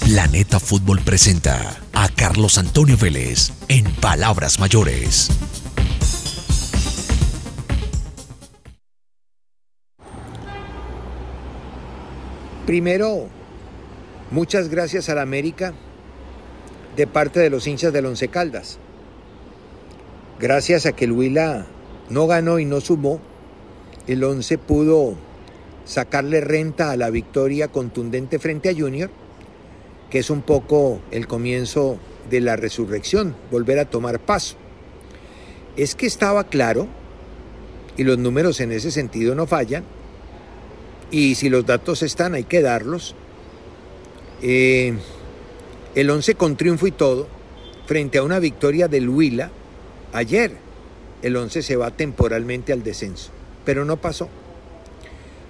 Planeta Fútbol presenta a Carlos Antonio Vélez en Palabras Mayores. Primero, muchas gracias a la América de parte de los hinchas del Once Caldas. Gracias a que el Huila no ganó y no sumó, el Once pudo sacarle renta a la victoria contundente frente a Junior, que es un poco el comienzo de la resurrección, volver a tomar paso. Es que estaba claro, y los números en ese sentido no fallan, y si los datos están hay que darlos, eh, el 11 con triunfo y todo, frente a una victoria del Huila, ayer el 11 se va temporalmente al descenso, pero no pasó.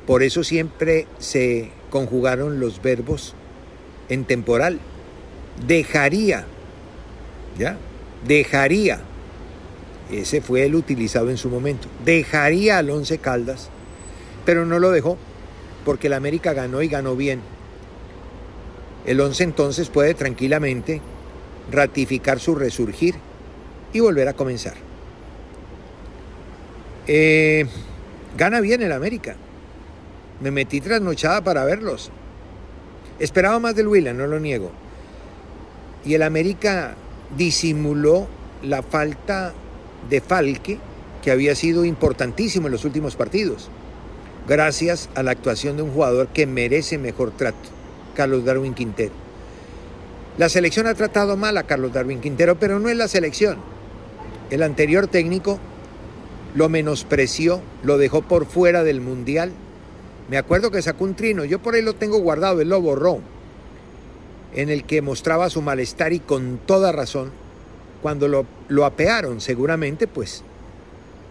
Por eso siempre se conjugaron los verbos en temporal. Dejaría, ¿ya? Dejaría. Ese fue el utilizado en su momento. Dejaría al Once Caldas, pero no lo dejó, porque el América ganó y ganó bien. El Once entonces puede tranquilamente ratificar su resurgir y volver a comenzar. Eh, gana bien el América. Me metí trasnochada para verlos. Esperaba más del Huila, no lo niego. Y el América disimuló la falta de Falque, que había sido importantísimo en los últimos partidos, gracias a la actuación de un jugador que merece mejor trato, Carlos Darwin Quintero. La selección ha tratado mal a Carlos Darwin Quintero, pero no es la selección. El anterior técnico lo menospreció, lo dejó por fuera del Mundial me acuerdo que sacó un trino, yo por ahí lo tengo guardado, él lo borró, en el que mostraba su malestar y con toda razón, cuando lo, lo apearon seguramente, pues.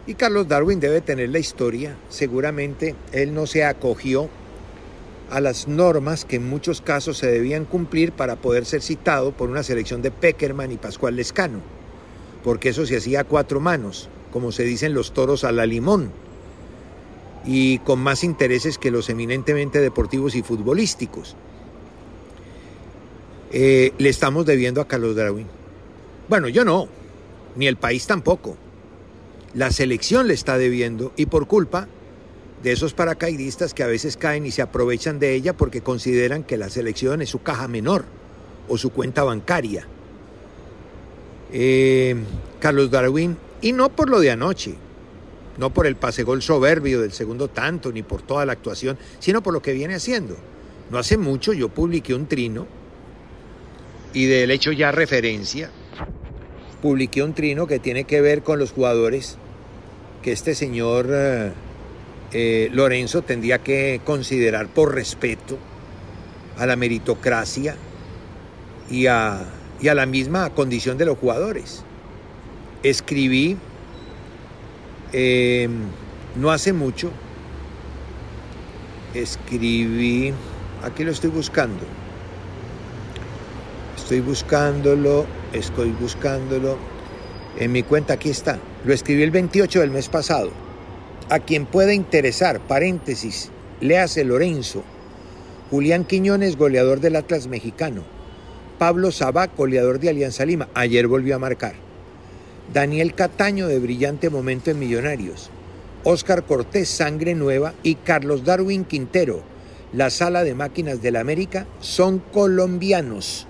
Y Carlos Darwin debe tener la historia, seguramente él no se acogió a las normas que en muchos casos se debían cumplir para poder ser citado por una selección de Peckerman y Pascual Lescano, porque eso se hacía a cuatro manos, como se dicen los toros a la limón y con más intereses que los eminentemente deportivos y futbolísticos. Eh, le estamos debiendo a Carlos Darwin. Bueno, yo no, ni el país tampoco. La selección le está debiendo y por culpa de esos paracaidistas que a veces caen y se aprovechan de ella porque consideran que la selección es su caja menor o su cuenta bancaria. Eh, Carlos Darwin, y no por lo de anoche, no por el pase gol soberbio del segundo tanto, ni por toda la actuación, sino por lo que viene haciendo. No hace mucho yo publiqué un trino, y del hecho ya referencia, publiqué un trino que tiene que ver con los jugadores que este señor eh, eh, Lorenzo tendría que considerar por respeto a la meritocracia y a, y a la misma condición de los jugadores. Escribí eh, no hace mucho escribí, aquí lo estoy buscando, estoy buscándolo, estoy buscándolo, en mi cuenta aquí está, lo escribí el 28 del mes pasado. A quien pueda interesar, paréntesis, léase Lorenzo, Julián Quiñones, goleador del Atlas mexicano. Pablo Sabá, goleador de Alianza Lima. Ayer volvió a marcar. Daniel Cataño, de brillante momento en Millonarios. Óscar Cortés, Sangre Nueva. Y Carlos Darwin Quintero, la sala de máquinas de la América, son colombianos.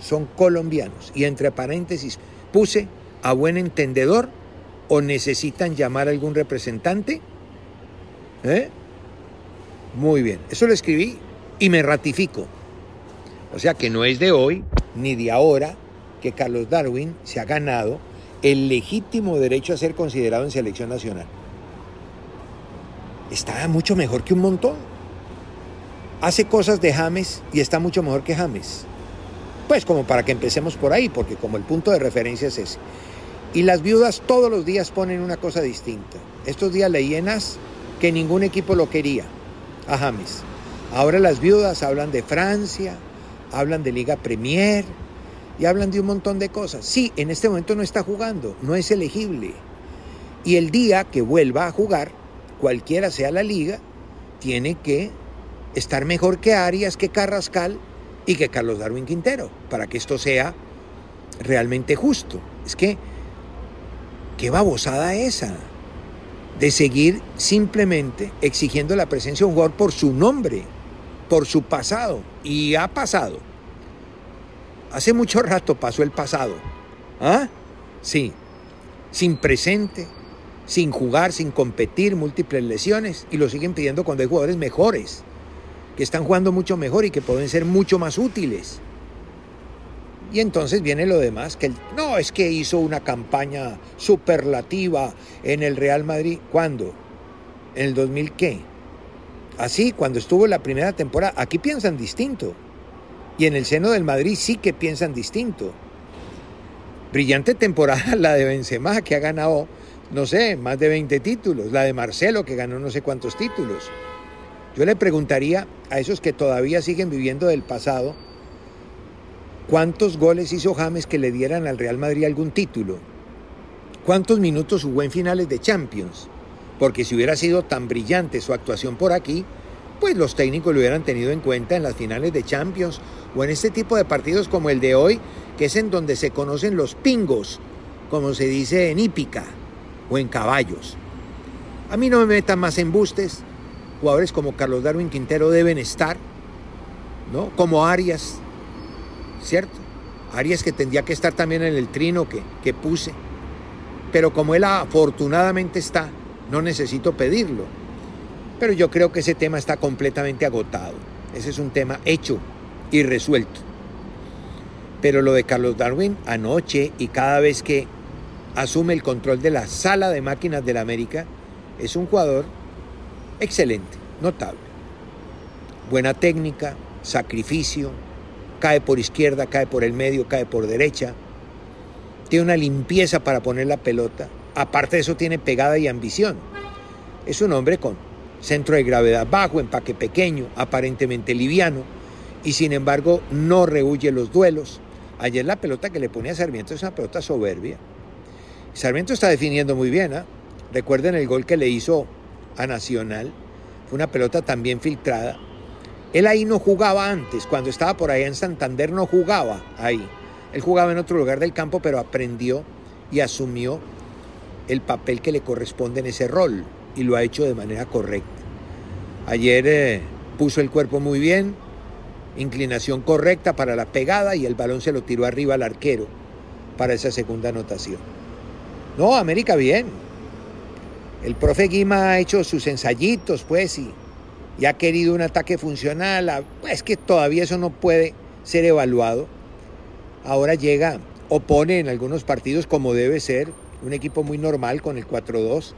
Son colombianos. Y entre paréntesis puse a buen entendedor o necesitan llamar a algún representante. ¿Eh? Muy bien, eso lo escribí y me ratifico. O sea que no es de hoy ni de ahora que Carlos Darwin se ha ganado el legítimo derecho a ser considerado en selección nacional. Está mucho mejor que un montón. Hace cosas de James y está mucho mejor que James. Pues como para que empecemos por ahí, porque como el punto de referencia es ese. Y las viudas todos los días ponen una cosa distinta. Estos días leí en que ningún equipo lo quería a James. Ahora las viudas hablan de Francia, hablan de Liga Premier y hablan de un montón de cosas. Sí, en este momento no está jugando, no es elegible. Y el día que vuelva a jugar, cualquiera sea la liga, tiene que estar mejor que Arias, que Carrascal y que Carlos Darwin Quintero, para que esto sea realmente justo. Es que, qué babosada esa de seguir simplemente exigiendo la presencia de un jugador por su nombre, por su pasado. Y ha pasado. Hace mucho rato pasó el pasado. ¿Ah? Sí. Sin presente, sin jugar, sin competir, múltiples lesiones. Y lo siguen pidiendo cuando hay jugadores mejores, que están jugando mucho mejor y que pueden ser mucho más útiles. Y entonces viene lo demás, que no, es que hizo una campaña superlativa en el Real Madrid. ¿Cuándo? ¿En el 2000 qué? Así, cuando estuvo la primera temporada. Aquí piensan distinto. Y en el seno del Madrid sí que piensan distinto. Brillante temporada la de Benzema, que ha ganado, no sé, más de 20 títulos. La de Marcelo, que ganó no sé cuántos títulos. Yo le preguntaría a esos que todavía siguen viviendo del pasado, ¿Cuántos goles hizo James que le dieran al Real Madrid algún título? ¿Cuántos minutos jugó en finales de Champions? Porque si hubiera sido tan brillante su actuación por aquí, pues los técnicos lo hubieran tenido en cuenta en las finales de Champions o en este tipo de partidos como el de hoy, que es en donde se conocen los pingos, como se dice en hípica o en caballos. A mí no me metan más embustes. Jugadores como Carlos Darwin Quintero deben estar, ¿no? Como Arias, ¿cierto? Arias que tendría que estar también en el trino que, que puse. Pero como él afortunadamente está, no necesito pedirlo. Pero yo creo que ese tema está completamente agotado. Ese es un tema hecho y resuelto. Pero lo de Carlos Darwin anoche y cada vez que asume el control de la sala de máquinas de la América, es un jugador excelente, notable. Buena técnica, sacrificio, cae por izquierda, cae por el medio, cae por derecha. Tiene una limpieza para poner la pelota. Aparte de eso tiene pegada y ambición. Es un hombre con centro de gravedad bajo, empaque pequeño, aparentemente liviano y sin embargo no rehuye los duelos. Ayer la pelota que le pone a Sarmiento es una pelota soberbia. Sarmiento está definiendo muy bien. ¿eh? Recuerden el gol que le hizo a Nacional. Fue una pelota también filtrada él ahí no jugaba antes, cuando estaba por allá en Santander no jugaba ahí. Él jugaba en otro lugar del campo, pero aprendió y asumió el papel que le corresponde en ese rol y lo ha hecho de manera correcta. Ayer eh, puso el cuerpo muy bien, inclinación correcta para la pegada y el balón se lo tiró arriba al arquero para esa segunda anotación. No, América bien. El profe Guima ha hecho sus ensayitos, pues, y y ha querido un ataque funcional, es que todavía eso no puede ser evaluado. Ahora llega, opone en algunos partidos como debe ser, un equipo muy normal con el 4-2,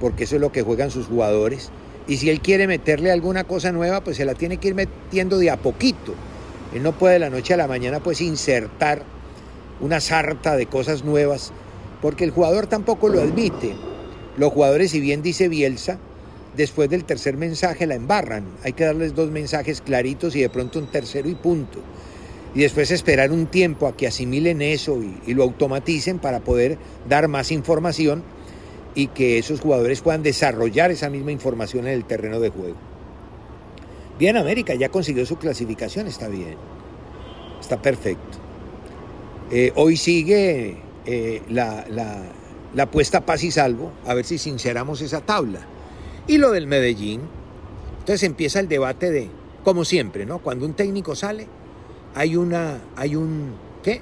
porque eso es lo que juegan sus jugadores. Y si él quiere meterle alguna cosa nueva, pues se la tiene que ir metiendo de a poquito. Él no puede de la noche a la mañana pues insertar una sarta de cosas nuevas, porque el jugador tampoco lo admite. Los jugadores, si bien dice Bielsa, después del tercer mensaje la embarran. Hay que darles dos mensajes claritos y de pronto un tercero y punto. Y después esperar un tiempo a que asimilen eso y, lo automaticen para poder dar más información y que esos jugadores puedan desarrollar esa misma información en el terreno de juego. Bien, América ya consiguió su clasificación, está bien. está perfecto. Eh, hoy sigue eh, la, la, la puesta paz y salvo, a ver si sinceramos esa tabla. Y lo del Medellín, entonces empieza el debate de, como siempre, ¿no? Cuando un técnico sale, hay una, hay un, ¿qué?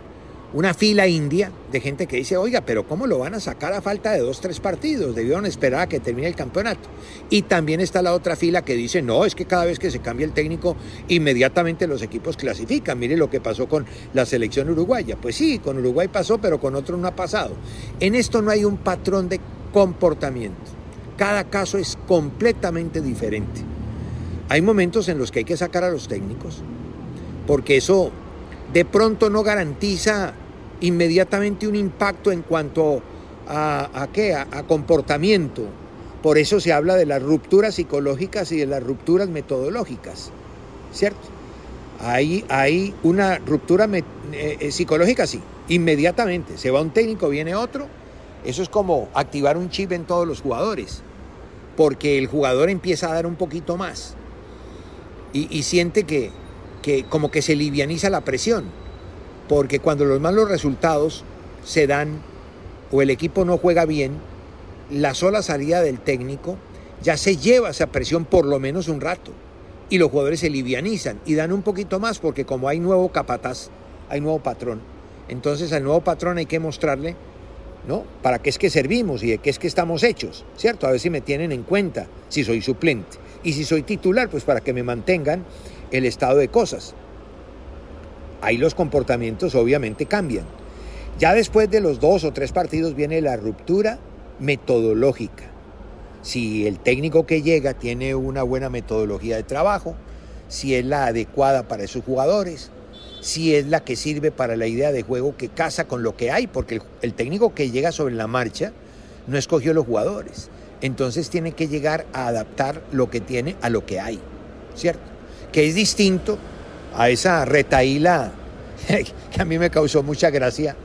Una fila india de gente que dice, oiga, pero ¿cómo lo van a sacar a falta de dos, tres partidos? Debieron esperar a que termine el campeonato. Y también está la otra fila que dice, no, es que cada vez que se cambia el técnico, inmediatamente los equipos clasifican. Mire lo que pasó con la selección uruguaya. Pues sí, con Uruguay pasó, pero con otro no ha pasado. En esto no hay un patrón de comportamiento. Cada caso es completamente diferente. Hay momentos en los que hay que sacar a los técnicos, porque eso de pronto no garantiza inmediatamente un impacto en cuanto a, qué, a, comportamiento. Por eso se habla de las rupturas psicológicas y de las rupturas metodológicas, ¿cierto? Hay, hay una ruptura eh, eh, psicológica, sí, inmediatamente. Se va un técnico, viene otro. Eso es como activar un chip en todos los jugadores, porque el jugador empieza a dar un poquito más y, siente que como que se livianiza la presión, porque cuando los malos resultados se dan o el equipo no juega bien, la sola salida del técnico ya se lleva esa presión por lo menos un rato y los jugadores se livianizan y dan un poquito más porque como hay nuevo capataz, hay nuevo patrón, entonces al nuevo patrón hay que mostrarle, ¿no? ¿Para qué es que servimos y de qué es que estamos hechos? ¿Cierto? A ver si me tienen en cuenta si soy suplente. Y si soy titular, pues para que me mantengan el estado de cosas. Ahí los comportamientos obviamente cambian. Ya después de los dos o tres partidos viene la ruptura metodológica. Si el técnico que llega tiene una buena metodología de trabajo, si es la adecuada para esos jugadores, si es la que sirve para la idea de juego que casa con lo que hay, porque el, el técnico que llega sobre la marcha no escogió los jugadores, entonces tiene que llegar a adaptar lo que tiene a lo que hay, ¿cierto? Que es distinto a esa retaíla que a mí me causó mucha gracia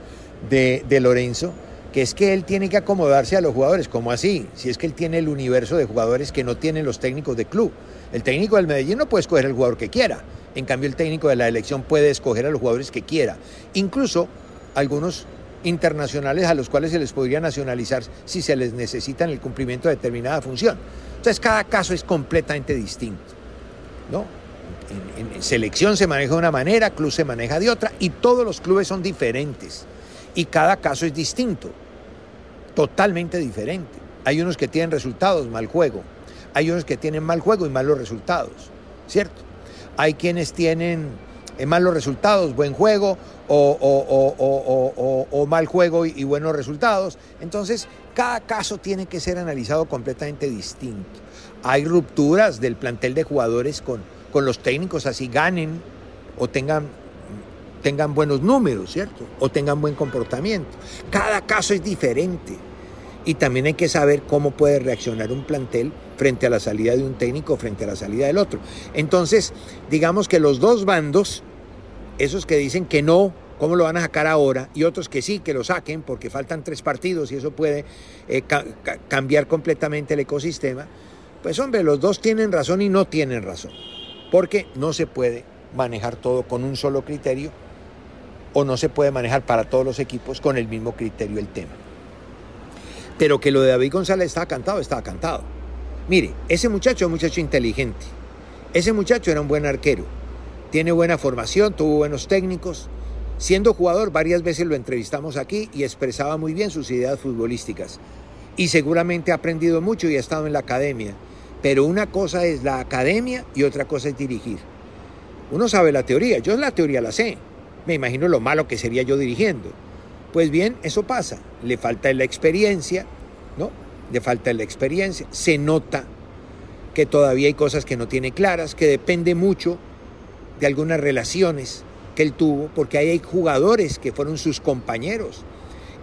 de, Lorenzo, que es que él tiene que acomodarse a los jugadores. ¿Cómo así? Si es que él tiene el universo de jugadores que no tienen los técnicos de club. El técnico del Medellín no puede escoger el jugador que quiera. En cambio, el técnico de la elección puede escoger a los jugadores que quiera. Incluso algunos internacionales a los cuales se les podría nacionalizar si se les necesita en el cumplimiento de determinada función. Entonces cada caso es completamente distinto. ¿no? En, selección se maneja de una manera, club se maneja de otra y todos los clubes son diferentes y cada caso es distinto, totalmente diferente. Hay unos que tienen resultados, mal juego. Hay unos que tienen mal juego y malos resultados, ¿cierto? Hay quienes tienen eh, malos resultados, buen juego, o, mal juego y, buenos resultados. Entonces, cada caso tiene que ser analizado completamente distinto. Hay rupturas del plantel de jugadores con, con los técnicos, así ganen o tengan, tengan buenos números, ¿cierto? O tengan buen comportamiento. Cada caso es diferente. Y también hay que saber cómo puede reaccionar un plantel frente a la salida de un técnico, frente a la salida del otro. Entonces, digamos que los dos bandos esos que dicen que no, ¿cómo lo van a sacar ahora? Y otros que sí, que lo saquen porque faltan tres partidos y eso puede eh, cambiar completamente el ecosistema. Pues hombre, los dos tienen razón y no tienen razón, porque no se puede manejar todo con un solo criterio o no se puede manejar para todos los equipos con el mismo criterio el tema. Pero que lo de David González estaba cantado, estaba cantado. Mire, ese muchacho es un muchacho inteligente. Ese muchacho era un buen arquero tiene buena formación, tuvo buenos técnicos. Siendo jugador, varias veces lo entrevistamos aquí y expresaba muy bien sus ideas futbolísticas. Y seguramente ha aprendido mucho y ha estado en la academia. Pero una cosa es la academia y otra cosa es dirigir. Uno sabe la teoría, yo la teoría la sé. Me imagino lo malo que sería yo dirigiendo. Pues bien, eso pasa. Le falta la experiencia, ¿no? Le falta la experiencia. Se nota que todavía hay cosas que no tiene claras, que depende mucho de algunas relaciones que él tuvo, porque ahí hay jugadores que fueron sus compañeros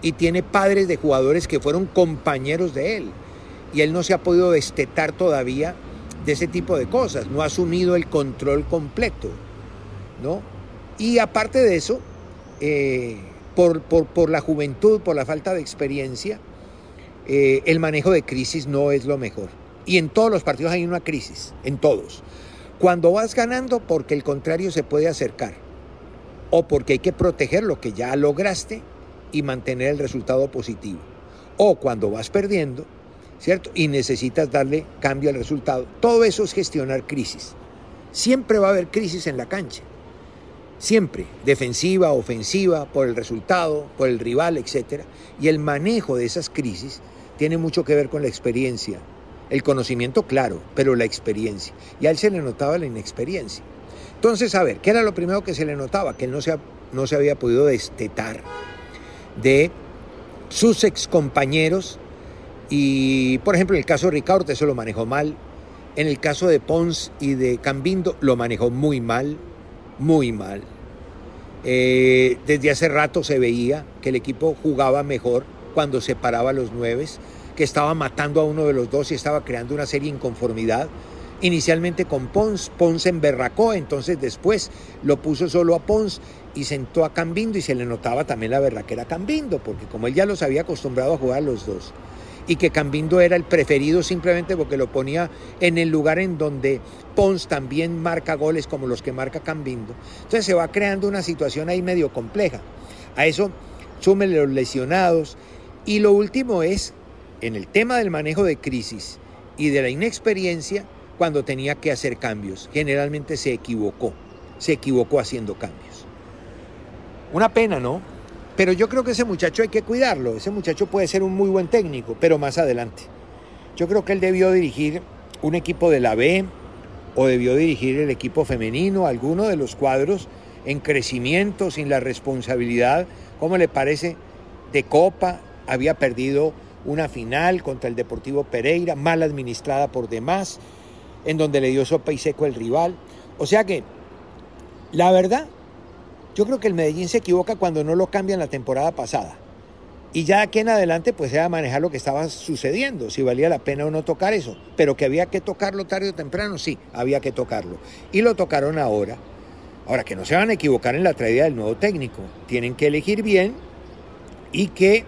y tiene padres de jugadores que fueron compañeros de él. Y él no se ha podido destetar todavía de ese tipo de cosas, no ha asumido el control completo. ¿no? Y aparte de eso, eh, por, por, la juventud, por la falta de experiencia, eh, el manejo de crisis no es lo mejor. Y en todos los partidos hay una crisis, en todos. Cuando vas ganando, porque el contrario se puede acercar. o porque hay que proteger lo que ya lograste y mantener el resultado positivo. O cuando vas perdiendo, ¿cierto? Y necesitas darle cambio al resultado. Todo eso es gestionar crisis. Siempre va a haber crisis en la cancha. Siempre, defensiva, ofensiva, por el resultado, por el rival, etc. Y el manejo de esas crisis tiene mucho que ver con la experiencia. El conocimiento, claro, pero la experiencia. Y a él se le notaba la inexperiencia. Entonces, a ver, ¿qué era lo primero que se le notaba? Que él no se, no se había podido destetar de sus excompañeros. Y, por ejemplo, en el caso de Ricardo, eso lo manejó mal. En el caso de Pons y de Cambindo, lo manejó muy mal muy mal. Eh, desde hace rato se veía que el equipo jugaba mejor cuando separaba a los nueve, que estaba matando a uno de los dos y estaba creando una serie de inconformidad. Inicialmente con Pons, Pons emberracó, entonces después lo puso solo a Pons y sentó a Cambindo y se le notaba también la berraquera a Cambindo, porque como él ya los había acostumbrado a jugar los dos y que Cambindo era el preferido simplemente porque lo ponía en el lugar en donde Pons también marca goles como los que marca Cambindo. Entonces se va creando una situación ahí medio compleja. A eso súmele los lesionados. Y lo último es, en el tema del manejo de crisis y de la inexperiencia, cuando tenía que hacer cambios. Generalmente se equivocó, se equivocó haciendo cambios. Una pena, ¿no? Pero yo creo que ese muchacho hay que cuidarlo. Ese muchacho puede ser un muy buen técnico, pero más adelante. Yo creo que él debió dirigir un equipo de la B o debió dirigir el equipo femenino, alguno de los cuadros en crecimiento, sin la responsabilidad, ¿cómo le parece? De Copa, había perdido una final contra el Deportivo Pereira, mal administrada por demás, en donde le dio sopa y seco el rival. O sea que, la verdad, yo creo que el Medellín se equivoca cuando no lo cambian la temporada pasada. Y ya aquí en adelante pues era manejar lo que estaba sucediendo, si valía la pena o no tocar eso. Pero que había que tocarlo tarde o temprano, sí, había que tocarlo. Y lo tocaron ahora. Ahora, que no se van a equivocar en la traída del nuevo técnico. Tienen que elegir bien y que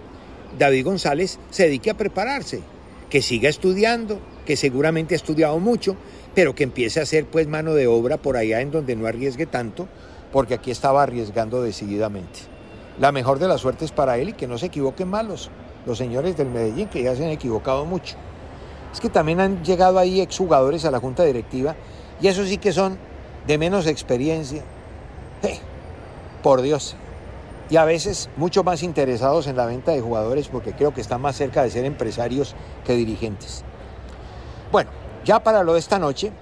David González se dedique a prepararse, que siga estudiando, que seguramente ha estudiado mucho, pero que empiece a hacer pues mano de obra por allá en donde no arriesgue tanto porque aquí estaba arriesgando decididamente. La mejor de las suertes para él y que no se equivoquen malos, los señores del Medellín, que ya se han equivocado mucho. Es que también han llegado ahí exjugadores a la junta directiva y esos sí que son de menos experiencia. por Dios. Y a veces mucho más interesados en la venta de jugadores porque creo que están más cerca de ser empresarios que dirigentes. Bueno, ya para lo de esta noche,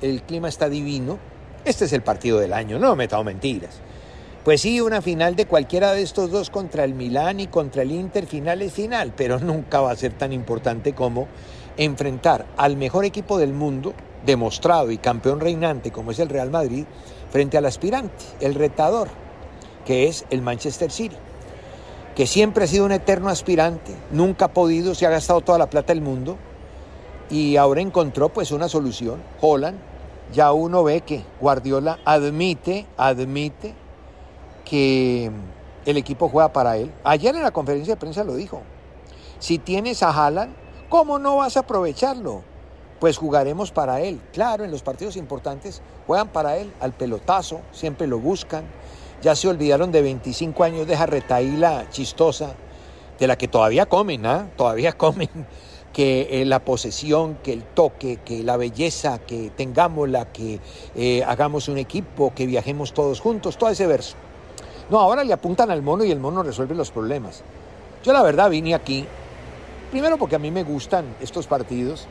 el clima está divino, este es el partido del año, no he metado mentiras. Pues sí, una final de cualquiera de estos dos contra el Milán y contra el Inter, final es final, pero nunca va a ser tan importante como enfrentar al mejor equipo del mundo, demostrado y campeón reinante como es el Real Madrid, frente al aspirante, el retador, que es el Manchester City, que siempre ha sido un eterno aspirante, nunca ha podido, se ha gastado toda la plata del mundo y ahora encontró pues una solución, Holland, ya uno ve que Guardiola admite, admite que el equipo juega para él. Ayer en la conferencia de prensa lo dijo. Si tienes a Haaland, ¿cómo no vas a aprovecharlo? Pues jugaremos para él. Claro, en los partidos importantes juegan para él, al pelotazo, siempre lo buscan. Ya se olvidaron de 25 años de Jarretaíla chistosa, de la que todavía comen, ¿ah? Todavía comen que eh, la posesión, que el toque, que la belleza, que tengamos la que eh, hagamos un equipo, que viajemos todos juntos, todo ese verso. No, ahora le apuntan al mono y el mono resuelve los problemas. Yo la verdad vine aquí, primero porque a mí me gustan estos partidos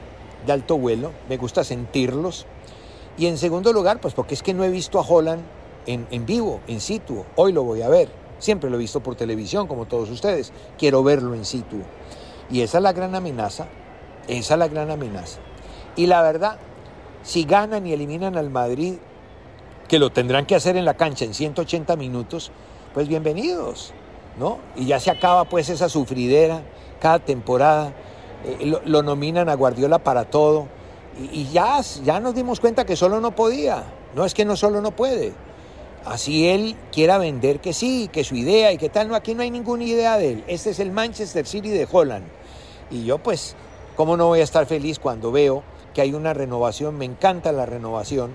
de alto vuelo, me gusta sentirlos, y en segundo lugar, pues porque es que no he visto a Holland en, en vivo, en situ, hoy lo voy a ver, siempre lo he visto por televisión, como todos ustedes, quiero verlo en situ. Y esa es la gran amenaza, esa es la gran amenaza. Y la verdad, si ganan y eliminan al Madrid, que lo tendrán que hacer en la cancha en 180 minutos, pues bienvenidos, ¿no? Y ya se acaba pues esa sufridera cada temporada, eh, lo, nominan a Guardiola para todo, y, ya, ya nos dimos cuenta que solo no podía, no es que no solo no puede, así él quiera vender que sí, que su idea y que tal, no, aquí no hay ninguna idea de él, este es el Manchester City de Holland y yo pues, ¿cómo no voy a estar feliz cuando veo que hay una renovación? Me encanta la renovación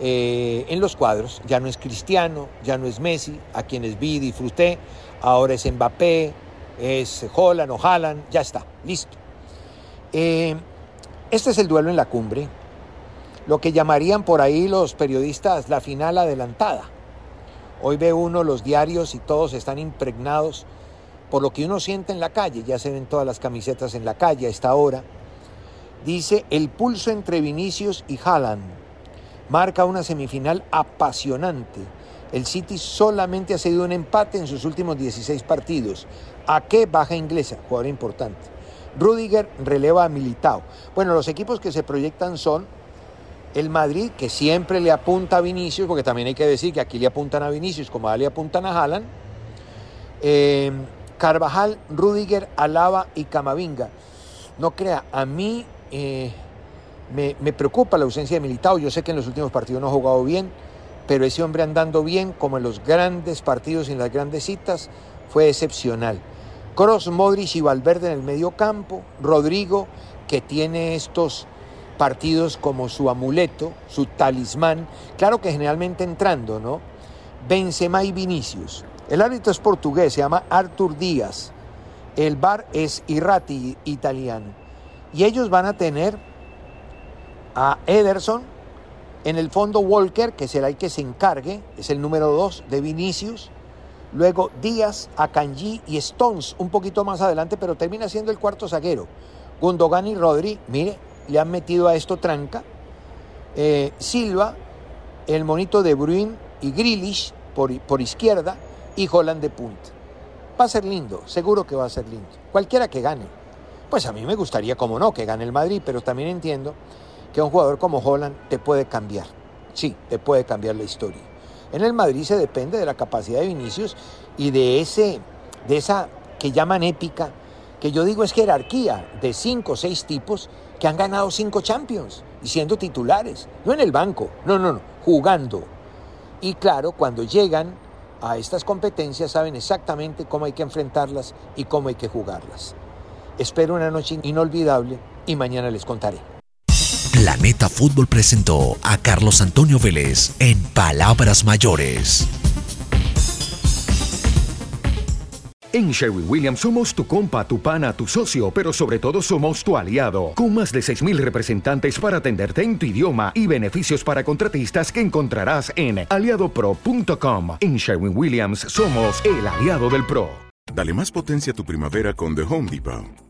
eh, en los cuadros. Ya no es Cristiano, ya no es Messi, a quienes vi disfruté. Ahora es Mbappé, es Holland o Haaland, ya está, listo. Eh, este es el duelo en la cumbre, lo que llamarían por ahí los periodistas la final adelantada. Hoy ve uno los diarios y todos están impregnados por lo que uno siente en la calle, ya se ven todas las camisetas en la calle a esta hora. Dice, el pulso entre Vinicius y Haaland marca una semifinal apasionante. El City solamente ha cedido un empate en sus últimos 16 partidos. ¿A qué baja inglesa? Jugador importante. Rudiger releva a Militao. Bueno, los equipos que se proyectan son el Madrid, que siempre le apunta a Vinicius, porque también hay que decir que aquí le apuntan a Vinicius como le apuntan a Haaland. Eh, Carvajal, Rudiger, Alaba y Camavinga. No crea, a mí eh, me, preocupa la ausencia de Militao. Yo sé que en los últimos partidos no ha jugado bien, pero ese hombre andando bien, como en los grandes partidos y en las grandes citas, fue excepcional. Cross, Modric y Valverde en el medio campo. Rodrigo, que tiene estos partidos como su amuleto, su talismán. Claro que generalmente entrando, ¿no? Benzema y Vinicius. El árbitro es portugués, se llama Artur Díaz. El bar es Irrati, italiano. Y ellos van a tener a Ederson, en el fondo Walker, que será el que se encargue, es el número 2 de Vinicius. Luego Díaz, Akanji y Stones, un poquito más adelante, pero termina siendo el cuarto zaguero. Gundogan y Rodri, mire, le han metido a esto tranca. Eh, Silva, el monito de Bruin y Grealish por, por izquierda y Holland de punta. Va a ser lindo, seguro que va a ser lindo. Cualquiera que gane. Pues a mí me gustaría, como no, que gane el Madrid, pero también entiendo que un jugador como Holland te puede cambiar. Sí, te puede cambiar la historia. En el Madrid se depende de la capacidad de Vinicius y de ese, de esa que llaman épica, que yo digo es jerarquía de cinco o seis tipos que han ganado cinco Champions y siendo titulares, no en el banco, no, no, no, jugando. Y claro, cuando llegan a estas competencias saben exactamente cómo hay que enfrentarlas y cómo hay que jugarlas. Espero una noche inolvidable y mañana les contaré. Planeta Fútbol presentó a Carlos Antonio Vélez en Palabras Mayores. En Sherwin Williams somos tu compa, tu pana, tu socio, pero sobre todo somos tu aliado, con más de 6.000 representantes para atenderte en tu idioma y beneficios para contratistas que encontrarás en aliadopro.com. En Sherwin Williams somos el aliado del PRO. Dale más potencia a tu primavera con The Home Depot.